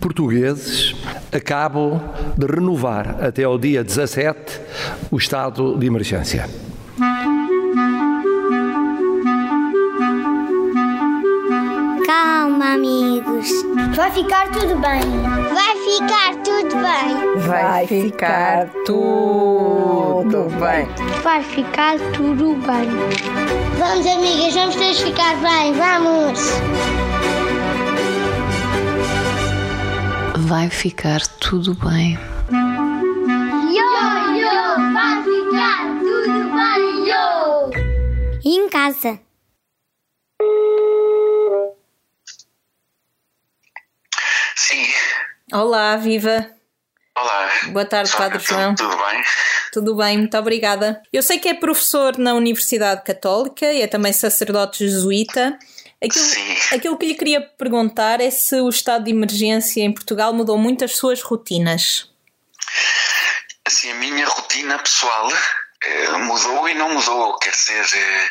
portugueses acabam de renovar até ao dia 17 o estado de emergência. Calma, amigos. Vai ficar tudo bem. Vai ficar tudo bem. Vai ficar tudo bem. Vai ficar tudo bem. Vamos, amigas, vamos todos ficar bem. Vamos. Vai ficar tudo bem. Yo, yo, vai ficar tudo bem, yo. E em casa? Sim. Olá, viva. Olá. Boa tarde, Só Padre João. Tudo bem? Tudo bem, muito obrigada. Eu sei que é professor na Universidade Católica e é também sacerdote jesuíta. Aquilo, Sim. aquilo que lhe queria perguntar é se o estado de emergência em Portugal mudou muito as suas rotinas. Assim, a minha rotina pessoal eh, mudou e não mudou. Quer dizer, eh,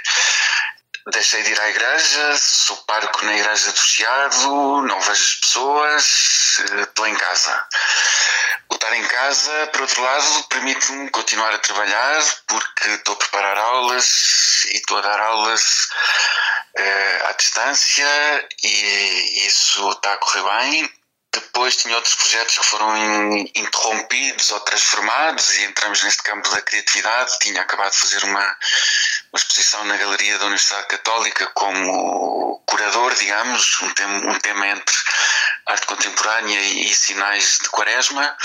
deixei de ir à igreja, sou parco na igreja do Chiado, não vejo as pessoas, eh, estou em casa. O estar em casa, por outro lado, permite-me continuar a trabalhar porque estou a preparar aulas e estou a dar aulas eh, à distância e isso está a correr bem. Depois tinha outros projetos que foram in- interrompidos ou transformados e entramos neste campo da criatividade. Tinha acabado de fazer uma, uma exposição na Galeria da Universidade Católica como curador, digamos, um tema, um tema entre arte contemporânea e, sinais de quaresma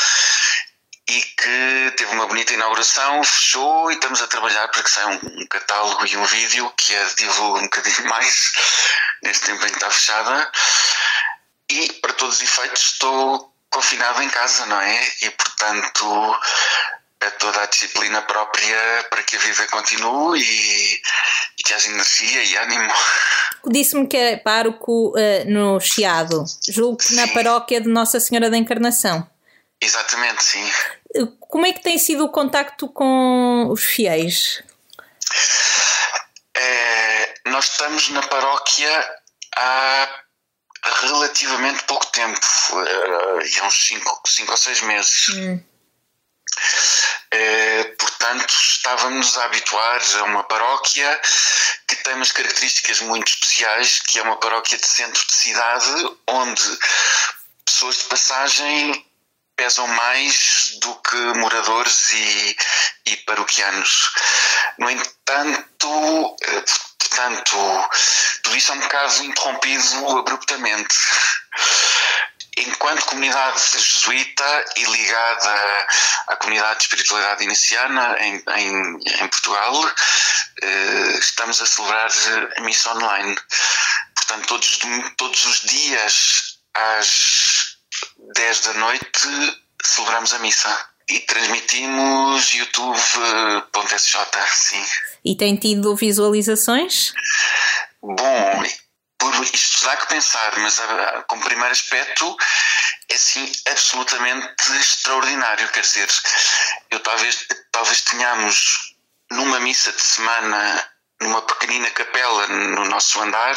e que teve uma bonita inauguração, fechou e estamos a trabalhar para que saia um, um catálogo e um vídeo que a divulgue um bocadinho mais neste tempo em que está fechada. E para todos os efeitos estou confinado em casa, não é? E portanto é toda a disciplina própria para que a vida continue e, e que haja energia e ânimo. Disse-me que é pároco eh, no Chiado, julgo que na Sim. paróquia de Nossa Senhora da Encarnação. Exatamente, sim. Como é que tem sido o contacto com os fiéis? É, nós estamos na paróquia há relativamente pouco tempo, eh, há uns 5 ou 6 meses. Eh, portanto, estávamos a habituar a uma paróquia que tem umas características muito especiais, que é uma paróquia de centro de cidade, onde pessoas de passagem pesam mais do que moradores e, e paroquianos. No entanto, eh, portanto, tudo isso é um bocado interrompido abruptamente. Enquanto comunidade jesuíta e ligada à comunidade de espiritualidade iniciana em, em, em Portugal, eh, estamos a celebrar a missa online. Portanto, todos, todos os dias às 10 da noite celebramos a missa. E transmitimos youtube.sj, sim. E tem tido visualizações? Bom, por isto dá que pensar, mas ah, como primeiro aspecto é sim absolutamente extraordinário. Quer dizer, eu talvez, talvez tenhamos numa missa de semana, numa pequenina capela no nosso andar,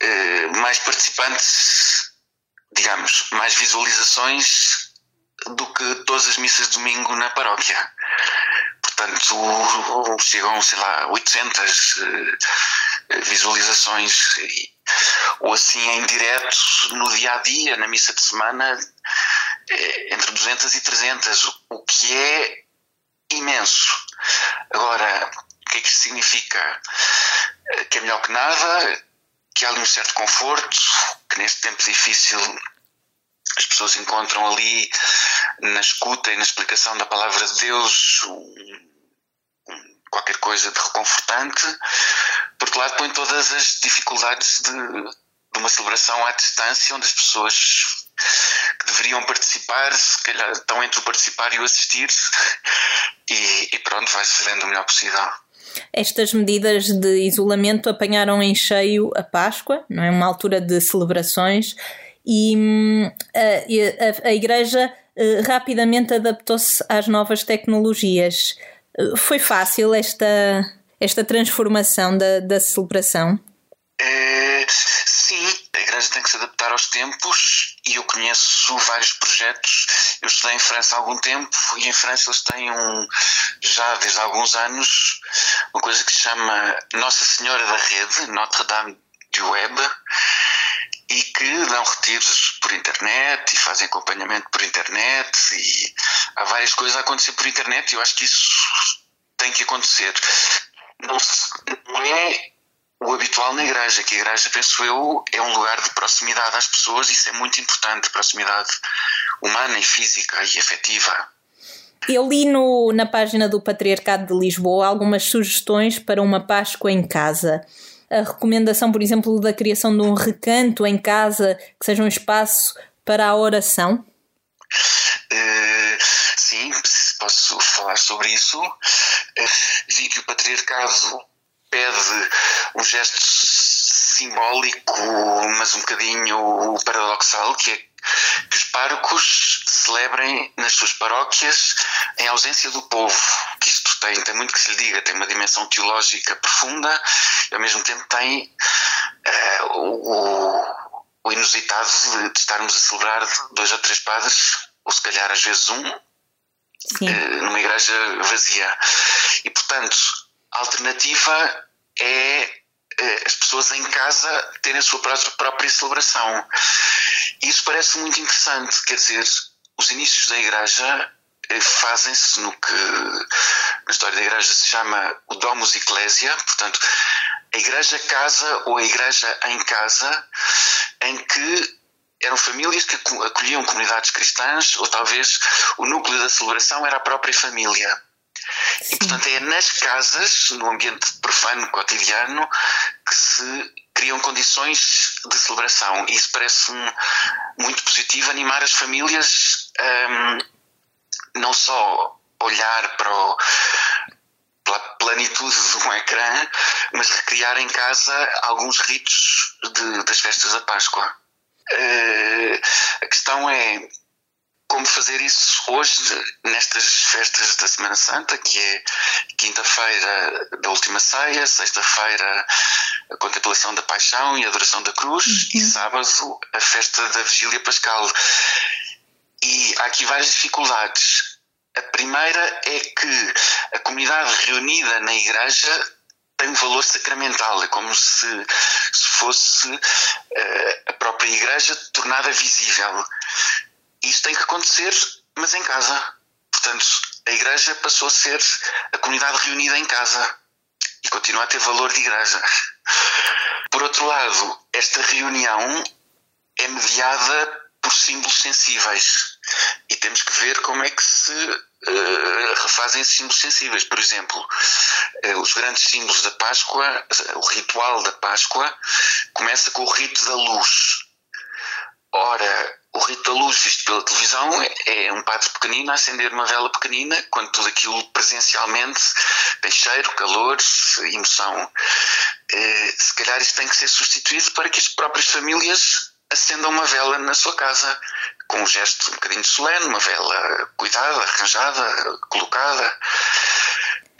eh, mais participantes, digamos, mais visualizações do que todas as missas de domingo na paróquia. Portanto, chegam, sei lá, 800 eh, visualizações, ou assim em direto, no dia a dia, na missa de semana, eh, entre 200 e 300, o- que é imenso. Agora, o que é que isto significa? Eh, Que é melhor que nada, que há ali um certo conforto, que neste tempo difícil as pessoas encontram ali na escuta e na explicação da palavra de Deus qualquer coisa de reconfortante. Por outro lado, põe todas as dificuldades de, de uma celebração à distância, onde as pessoas que deveriam participar, se calhar estão entre o participar e o assistir, e, e pronto, vai-se fazendo o melhor possível. Estas medidas de isolamento apanharam em cheio a Páscoa, não é? Uma altura de celebrações, e hum, a, a- a Igreja eh, rapidamente adaptou-se às novas tecnologias. Eh, Foi fácil esta, esta transformação da, da celebração? Eh, sim, a Igreja tem que se adaptar aos tempos e eu conheço vários projetos. Eu estudei em França há algum tempo e em França eles têm um, já desde alguns anos uma coisa que se chama Nossa Senhora da Rede, Notre Dame du Web, e que dão retiros por internet e fazem acompanhamento por internet e há várias coisas a acontecer por internet e eu acho que isso tem que acontecer. Não, não é o habitual na igreja, que a igreja, penso eu, é um lugar de proximidade às pessoas, e isso é muito importante, proximidade humana e física e afetiva. Eu li no, na página do Patriarcado de Lisboa algumas sugestões para uma Páscoa em casa. A recomendação, por exemplo, da criação de um recanto em casa que seja um espaço para a oração? Uh, sim, posso falar sobre isso. Uh, vi que o Patriarcado pede um gesto simbólico, mas um bocadinho paradoxal, que é que os párocos celebrem nas suas paróquias em ausência do povo, que isto tem, tem muito que se lhe diga, tem uma dimensão teológica profunda e ao mesmo tempo tem uh, o, o, inusitado de, estarmos a celebrar dois ou três padres, ou se calhar às vezes um, uh, numa igreja vazia. E portanto, a alternativa é eh, as pessoas em casa terem a sua própria celebração. E isso parece muito interessante, quer dizer, os inícios da Igreja fazem-se no que na história da Igreja se chama o Domus Ecclesia, portanto, a Igreja casa ou a Igreja em casa, em que eram famílias que acolhiam comunidades cristãs, ou talvez o núcleo da celebração era a própria família. Sim. E, portanto, é nas casas, no ambiente profano, cotidiano, que se criam condições de celebração. E isso parece-me muito positivo, animar as famílias um, não só olhar para o, pela plenitude de um ecrã, mas recriar em casa alguns ritos de, das festas da Páscoa. Uh, a questão é como fazer isso hoje, nestas festas da Semana Santa, que é quinta-feira da última ceia, sexta-feira a contemplação da paixão e a adoração da cruz, uhum. e sábado a festa da vigília pascal. E há aqui várias dificuldades. A primeira é que a comunidade reunida na igreja tem um valor sacramental, é como se, se fosse uh, a própria igreja tornada visível. Isso tem que acontecer, mas em casa. Portanto, a igreja passou a ser a comunidade reunida em casa e continua a ter valor de igreja. Por outro lado, esta reunião é mediada por símbolos sensíveis e temos que ver como é que se uh, refazem esses símbolos sensíveis. Por exemplo, uh, os grandes símbolos da Páscoa, o ritual da Páscoa, começa com o rito da luz. Ora, o rito da luz visto pela televisão é, é um padre pequenino a acender uma vela pequenina, quando tudo aquilo presencialmente tem cheiro, calor, emoção. Eh, se calhar isso tem que ser substituído para que as próprias famílias acendam uma vela na sua casa, com um gesto um bocadinho solene, uma vela cuidada, arranjada, colocada.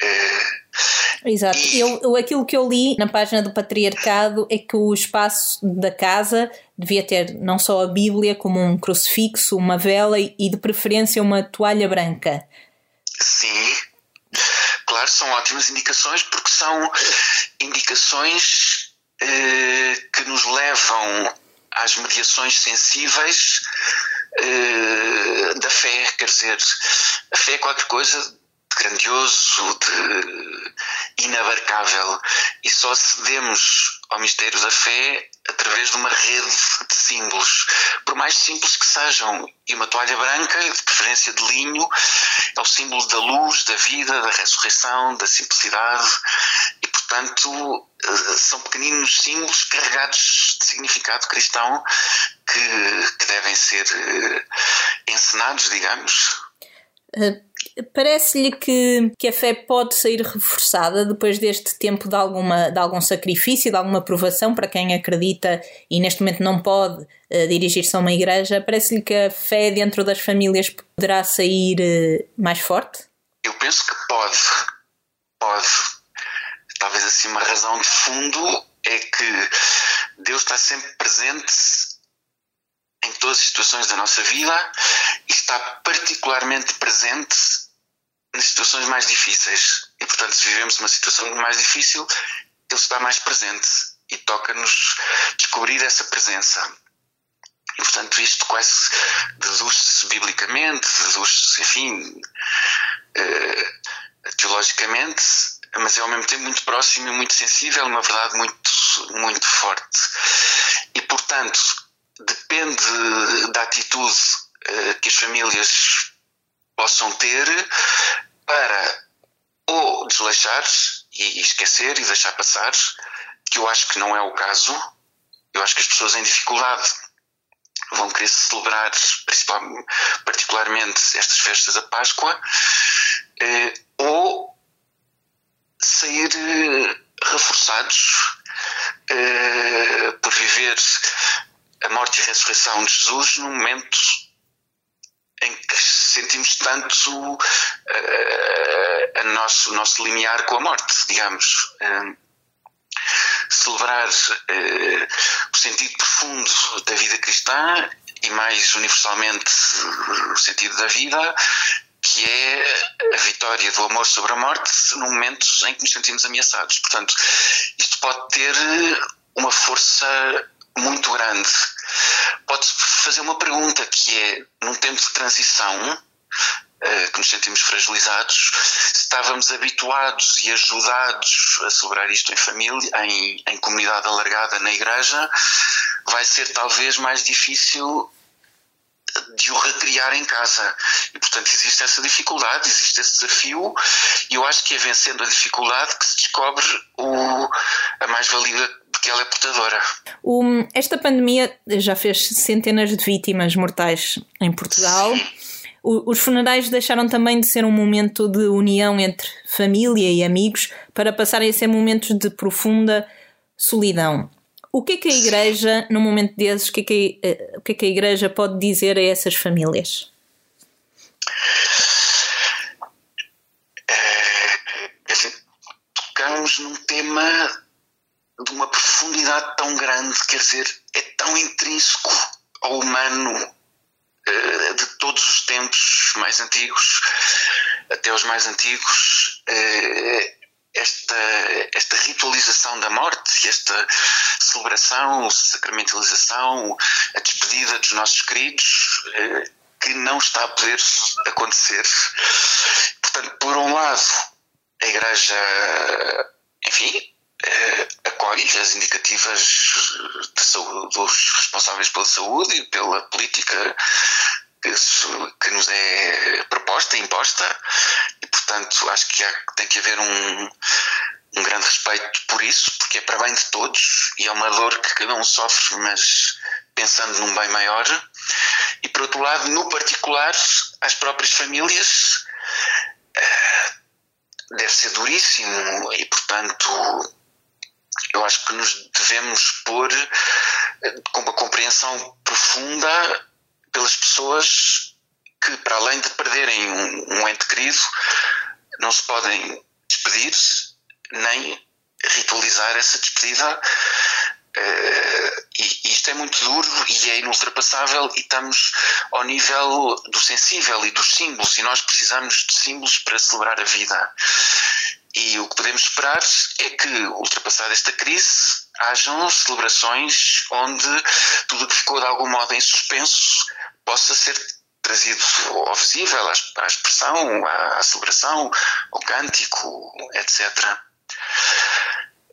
É, Exato. E... Eu, eu, aquilo que eu li na página do Patriarcado é que o espaço da casa devia ter não só a Bíblia, como um crucifixo, uma vela e, de preferência uma toalha branca. Sim, claro, são ótimas indicações porque são indicações eh, que nos levam às mediações sensíveis eh, da fé, quer dizer, a fé é qualquer coisa grandioso, de inabarcável, e só cedemos ao mistério da fé através de uma rede de símbolos, por mais simples que sejam. E uma toalha branca, de preferência de linho, é o símbolo da luz, da vida, da ressurreição, da simplicidade, e portanto eh, são pequeninos símbolos carregados de significado cristão que, que devem ser eh, encenados, digamos. Uh Parece-lhe que, que a fé pode sair reforçada depois deste tempo de, alguma, de algum sacrifício, de alguma provação para quem acredita e neste momento não pode uh, dirigir-se a uma igreja? Parece-lhe que a fé dentro das famílias poderá sair uh, mais forte? Eu penso que pode. Pode. Talvez assim uma razão de fundo é que Deus está sempre presente em todas as situações da nossa vida e está particularmente presente situações mais difíceis. E, portanto, se vivemos uma situação mais difícil, ele está mais presente e toca-nos descobrir essa presença. E, portanto, isto quase deduz-se biblicamente, deduz-se, enfim, uh, teologicamente, mas é ao mesmo tempo muito próximo e muito sensível, uma verdade muito, muito forte. E, portanto, depende da atitude uh, que as famílias possam ter para ou desleixar e esquecer e deixar passar, que eu acho que não é o caso. Eu acho que as pessoas em dificuldade vão querer celebrar particularmente estas festas da Páscoa, eh, ou sair eh, reforçados eh, por viver a morte e a ressurreição de Jesus num momento em que sentimos tanto uh, nosso, o nosso limiar com a morte, digamos. Uh, celebrar uh, o sentido profundo da vida cristã e mais universalmente o sentido da vida, que é a vitória do amor sobre a morte no momento em que nos sentimos ameaçados. Portanto, isto pode ter uma força muito grande. Pode-se fazer uma pergunta que é, num tempo de transição, eh, que nos sentimos fragilizados, estávamos habituados e ajudados a celebrar isto em família, em, em comunidade alargada na igreja, vai ser talvez mais difícil de o recriar em casa. E, portanto, existe essa dificuldade, existe esse desafio, e eu acho que é vencendo a dificuldade que se descobre o, a mais-valia que ela é portadora. Esta pandemia já fez centenas de vítimas mortais em Portugal. Os funerais deixaram também de ser um momento de união entre família e amigos para passarem a ser momentos de profunda solidão. O que é que a Igreja, num momento desses, o que é que a, eh, o que é que a Igreja pode dizer a essas famílias? É, tocamos num tema de uma profundidade tão grande, quer dizer, é tão intrínseco ao humano eh, de todos os tempos mais antigos até os mais antigos eh, esta, esta ritualização da morte, esta celebração, sacramentalização, a despedida dos nossos queridos, eh, que não está a poder acontecer. Portanto, por um lado, a Igreja, enfim, eh, acolhe as indicativas saúde, dos responsáveis pela saúde e pela política que, que nos é proposta, imposta, e portanto acho que há, tem que haver um, um grande respeito por isso, porque é para bem de todos e é uma dor que cada um sofre, mas pensando num bem maior. E por outro lado, no particular, às próprias famílias, eh, deve ser duríssimo e, portanto, eu acho que nos devemos pôr eh, com uma compreensão profunda pelas pessoas que, para além de perderem um, um ente querido, não se podem despedir nem ritualizar essa despedida. Uh, e, e, isto é muito duro e é inultrapassável e estamos ao nível do sensível e dos símbolos e nós precisamos de símbolos para celebrar a vida e o que podemos esperar é que, ultrapassada esta crise, hajam celebrações onde tudo o que ficou de algum modo em suspenso possa ser trazido ao visível, à expressão, à celebração, ao cântico, etc.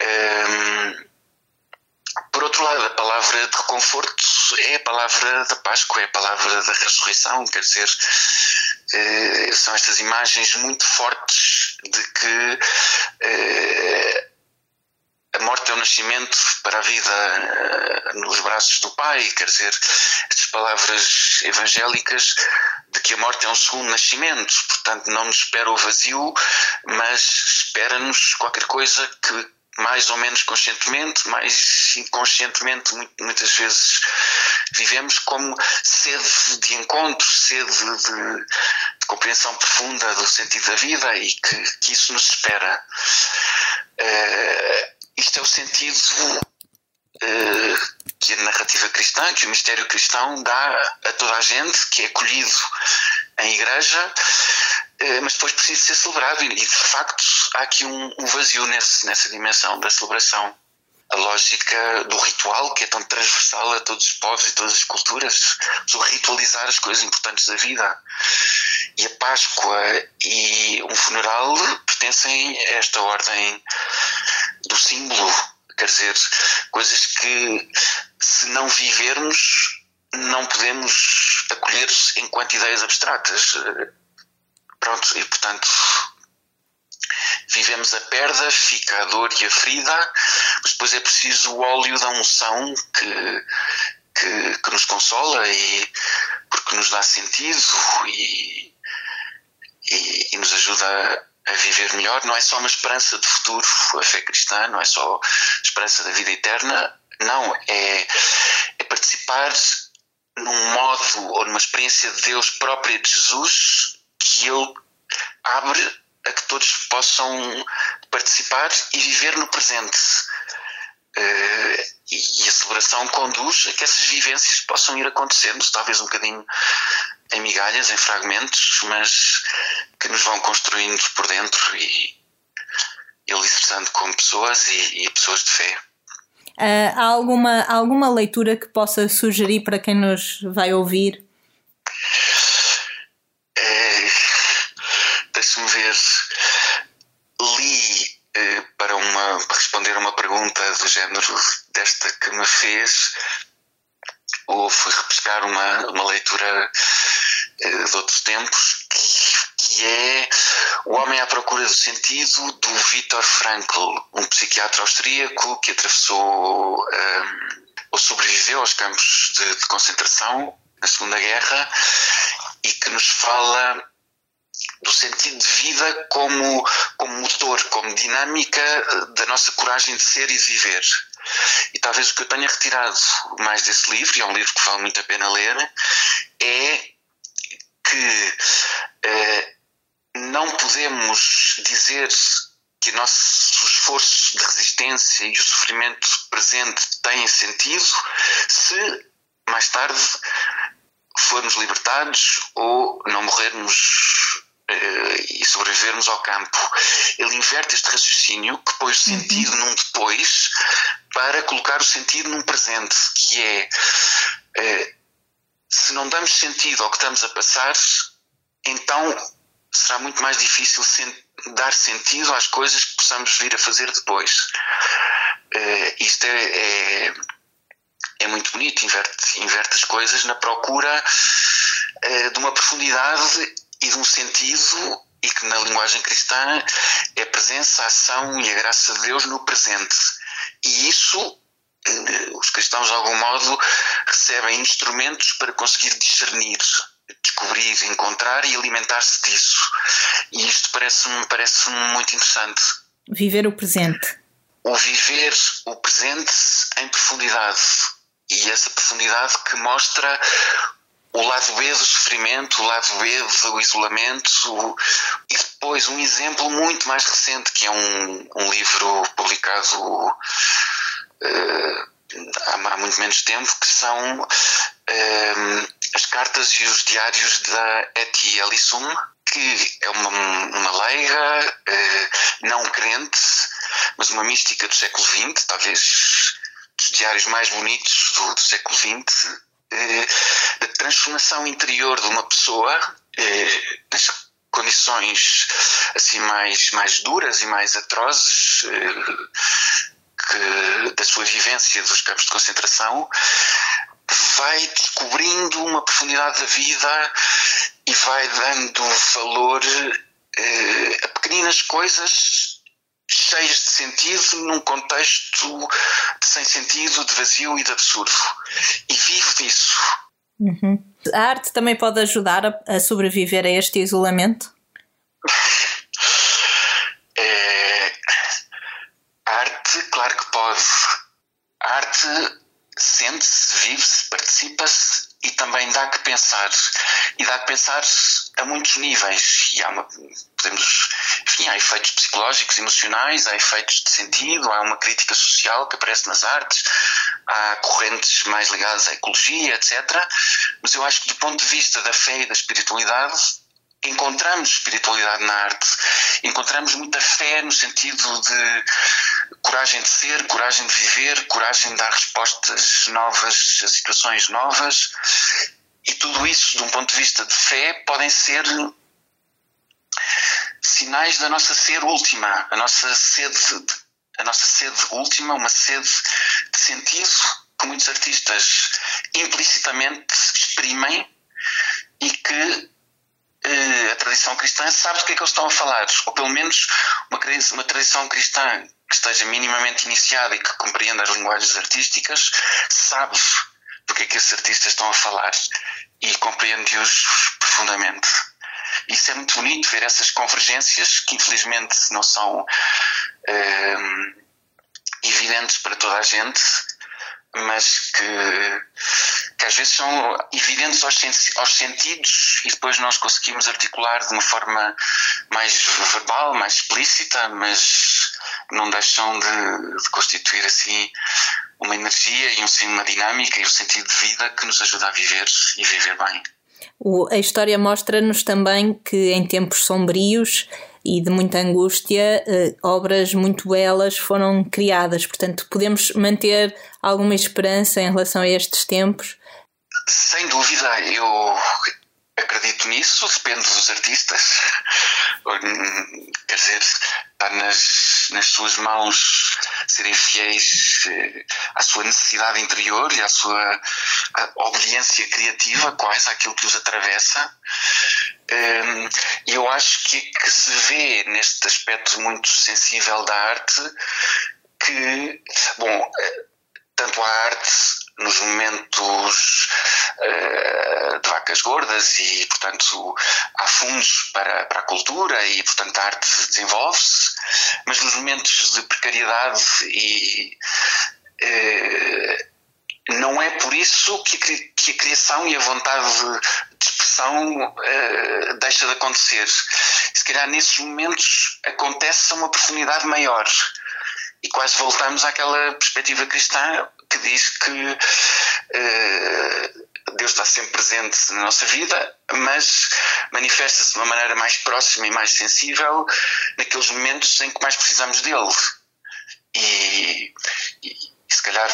Um, por outro lado, a palavra de reconforto é a palavra da Páscoa, é a palavra da ressurreição, quer dizer, eh, são estas imagens muito fortes de que eh, a morte é o nascimento para a vida eh, nos braços do Pai, quer dizer, estas palavras evangélicas de que a morte é um segundo nascimento, portanto não nos espera o vazio, mas espera-nos qualquer coisa que mais ou menos conscientemente, mais inconscientemente, muitas vezes vivemos como sede de encontro, sede de, de compreensão profunda do sentido da vida e que, que isso nos espera. Uh, isto é o sentido que a narrativa cristã, que o mistério cristão dá a toda a gente que é acolhido em igreja, mas depois precisa ser celebrado. E de facto há aqui um, vazio nesse, nessa dimensão da celebração a lógica do ritual, que é tão transversal a todos os povos e todas as culturas, o ritualizar as coisas importantes da vida. E a Páscoa e um funeral pertencem a esta ordem do símbolo, quer dizer, coisas que, se não vivermos, não podemos acolher enquanto ideias abstratas. Pronto, e portanto vivemos a perda, fica a dor e a ferida, mas depois é preciso o óleo da unção que, que, que nos consola e porque nos dá sentido e, e, e nos ajuda a, a viver melhor. Não é só uma esperança de futuro, a fé cristã, não é só esperança da vida eterna, não, é, é participar num modo ou numa experiência de Deus própria de Jesus que Ele abre a que todos possam participar e viver no presente. Uh, e, a celebração conduz a que essas vivências possam ir acontecendo, talvez um bocadinho em migalhas, em fragmentos, mas que nos vão construindo por dentro e, e alicerçando como pessoas e, e pessoas de fé. Uh, há alguma, alguma leitura que possa sugerir para quem nos vai ouvir? Deixe-me ver, li eh, para, uma, para responder a uma pergunta do género desta que me fez, ou fui repescar uma, uma leitura eh, de outros tempos, que, que é O Homem à Procura do Sentido, do Viktor Frankl, um psiquiatra austríaco que atravessou eh, ou sobreviveu aos campos de, de concentração na Segunda Guerra e que nos fala do sentido de vida como, como motor, como dinâmica eh, da nossa coragem de ser e de viver. E talvez o que eu tenha retirado mais desse livro, e é um livro que vale muito a pena ler, é que eh, não podemos dizer que o nosso esforço de resistência e o sofrimento presente têm sentido se mais tarde formos libertados ou não morrermos e sobrevivermos ao campo. Ele inverte este raciocínio que põe o sentido uhum. num depois para colocar o sentido num presente, que é uh, se não damos sentido ao que estamos a passar, então será muito mais difícil dar sentido às coisas que possamos vir a fazer depois. Uh, isto é, é, é, muito bonito, inverte, inverte as coisas na procura uh, de uma profundidade e de um sentido e que na linguagem cristã é a presença, a ação e a graça de Deus no presente. E isso eh, os cristãos de algum modo recebem instrumentos para conseguir discernir, descobrir, encontrar e alimentar-se disso. E isto parece-me parece muito interessante. Viver o presente. O viver o presente em profundidade. E essa profundidade que mostra o lado B do sofrimento, o lado B do isolamento, o, e depois um exemplo muito mais recente, que é um, um livro publicado uh, há, há, muito menos tempo, que são uh, as cartas e os diários da Eti Elisum, que é uma, uma leiga, uh, não crente, mas uma mística do século XX, talvez dos diários mais bonitos do, do século XX, eh, da transformação interior de uma pessoa eh, nas condições assim mais, mais duras e mais atrozes eh, que, da sua vivência dos campos de concentração, vai descobrindo uma profundidade da vida e vai dando valor a pequeninas coisas cheias de sentido num contexto de sem sentido, de vazio e de absurdo. E vivo disso. Uhum. A arte também pode ajudar a, a sobreviver a este isolamento? É, a arte, claro que pode. A arte sente-se, vive-se, participa-se e também dá que pensar. E dá que pensar a muitos níveis. E há uma, podemos, enfim, há efeitos psicológicos, emocionais, há efeitos de sentido, há uma crítica social que aparece nas artes, há correntes mais ligadas à ecologia, etc. Mas eu acho que do ponto de vista da fé e da espiritualidade, encontramos espiritualidade na arte, encontramos muita fé no sentido de coragem de ser, coragem de viver, coragem de dar respostas novas a situações novas. E tudo isso, de um ponto de vista de fé, podem ser sinais da nossa ser última, a nossa sede, a nossa sede última, uma sede de sentido que muitos artistas implicitamente exprimem e que a tradição cristã sabe do que é que eles estão a falar, ou pelo menos uma, uma tradição cristã que esteja minimamente iniciada e que compreenda as linguagens artísticas sabe do que é que esses artistas estão a falar e compreende-os profundamente. Isso é muito bonito ver essas convergências que infelizmente não são eh, evidentes para toda a gente, mas que, que às vezes são evidentes aos, aos sentidos e depois nós conseguimos articular de uma forma mais verbal, mais explícita, mas não deixam de, de constituir assim uma energia e uma dinâmica e um sentido de vida que nos ajuda a viver e viver bem. O, a história mostra-nos também que em tempos sombrios e de muita angústia, eh, obras muito belas foram criadas. Portanto, podemos manter alguma esperança em relação a estes tempos? Sem dúvida, eu acredito nisso, depende dos artistas. Quer dizer, está nas, nas suas mãos serem fiéis eh, à sua necessidade interior e à sua obediência criativa, quase àquilo que os atravessa. E eu acho que, que se vê neste aspecto muito sensível da arte que, bom, tanto a arte nos momentos uh, de vacas gordas e, portanto, há fundos para, para a cultura e, portanto, a arte desenvolve-se, mas nos momentos de precariedade e uh, não é por isso que a, criação e a vontade de expressão uh, deixa de acontecer. Se calhar nesses momentos acontece a uma profundidade maior e quase voltamos àquela perspectiva cristã que diz que uh, Deus está sempre presente na nossa vida, mas manifesta-se de uma maneira mais próxima e mais sensível naqueles momentos em que mais precisamos dele. E, e, e se calhar,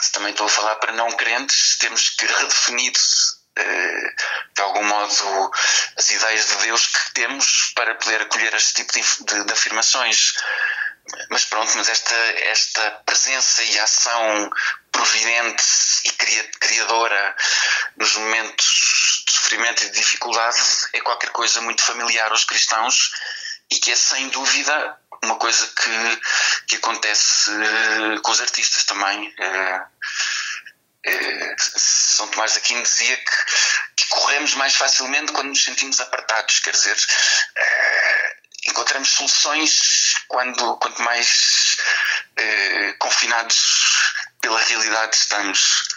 se também estou a falar para não crentes, temos que redefinir uh, de algum modo as ideias de Deus que temos para poder acolher este tipo de, de, de afirmações mas pronto, mas esta, esta presença e ação providente e criadora nos momentos de sofrimento e de dificuldade é qualquer coisa muito familiar aos cristãos e que é sem dúvida uma coisa que, que acontece eh, com os artistas também. É, é, São Tomás de Aquino dizia que, que, corremos mais facilmente quando nos sentimos apertados, quer dizer, encontramos soluções quando quanto mais eh, confinados pela realidade estamos.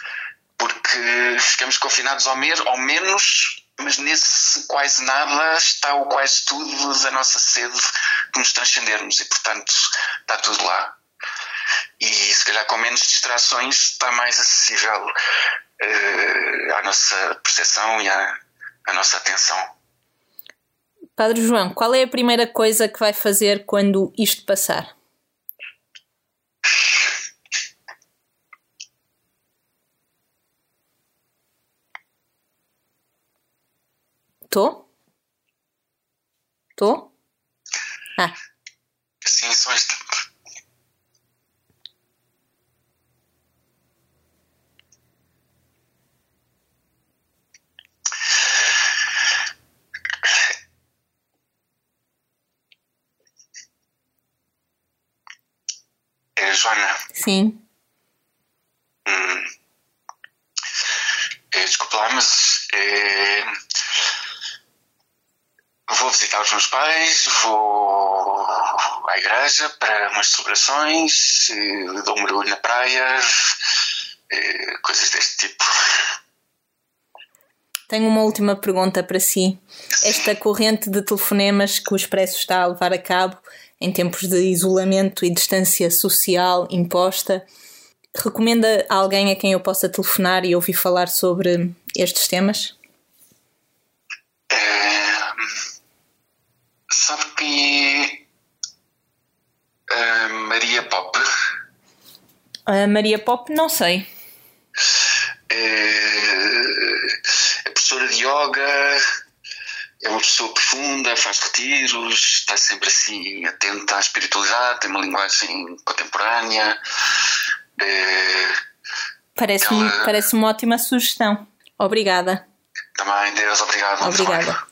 Porque ficamos confinados ao, mer ao menos mas nesse quase nada está o quase tudo da nossa sede de nos transcendermos. E portanto está tudo lá. E se calhar com menos distrações está mais acessível uh, à nossa percepção e à, à nossa atenção Padre João, qual é a primeira coisa que vai fazer quando isto passar? Tô? Tô? Ah. Sim, só isto. Joana. Sim. Hum. É, desculpa lá, mas é, vou visitar os meus pais, vou à igreja para umas celebrações, dou um mergulho na praia, é, coisas deste tipo. Tenho uma última pergunta para si. Esta corrente de telefonemas que o Expresso está a levar a cabo em tempos de isolamento e distância social imposta, recomenda alguém a quem eu possa telefonar e ouvir falar sobre estes temas? É, sabe que a Maria Pop? A Maria Pop, não sei. É, é professora de yoga, é uma pessoa profunda, faz retiros, está sempre assim atenta à espiritualidade, tem uma linguagem contemporânea. É, Parece-me ela- parece uma ótima sugestão. Obrigada. Também, Deus, obrigado. Obrigada.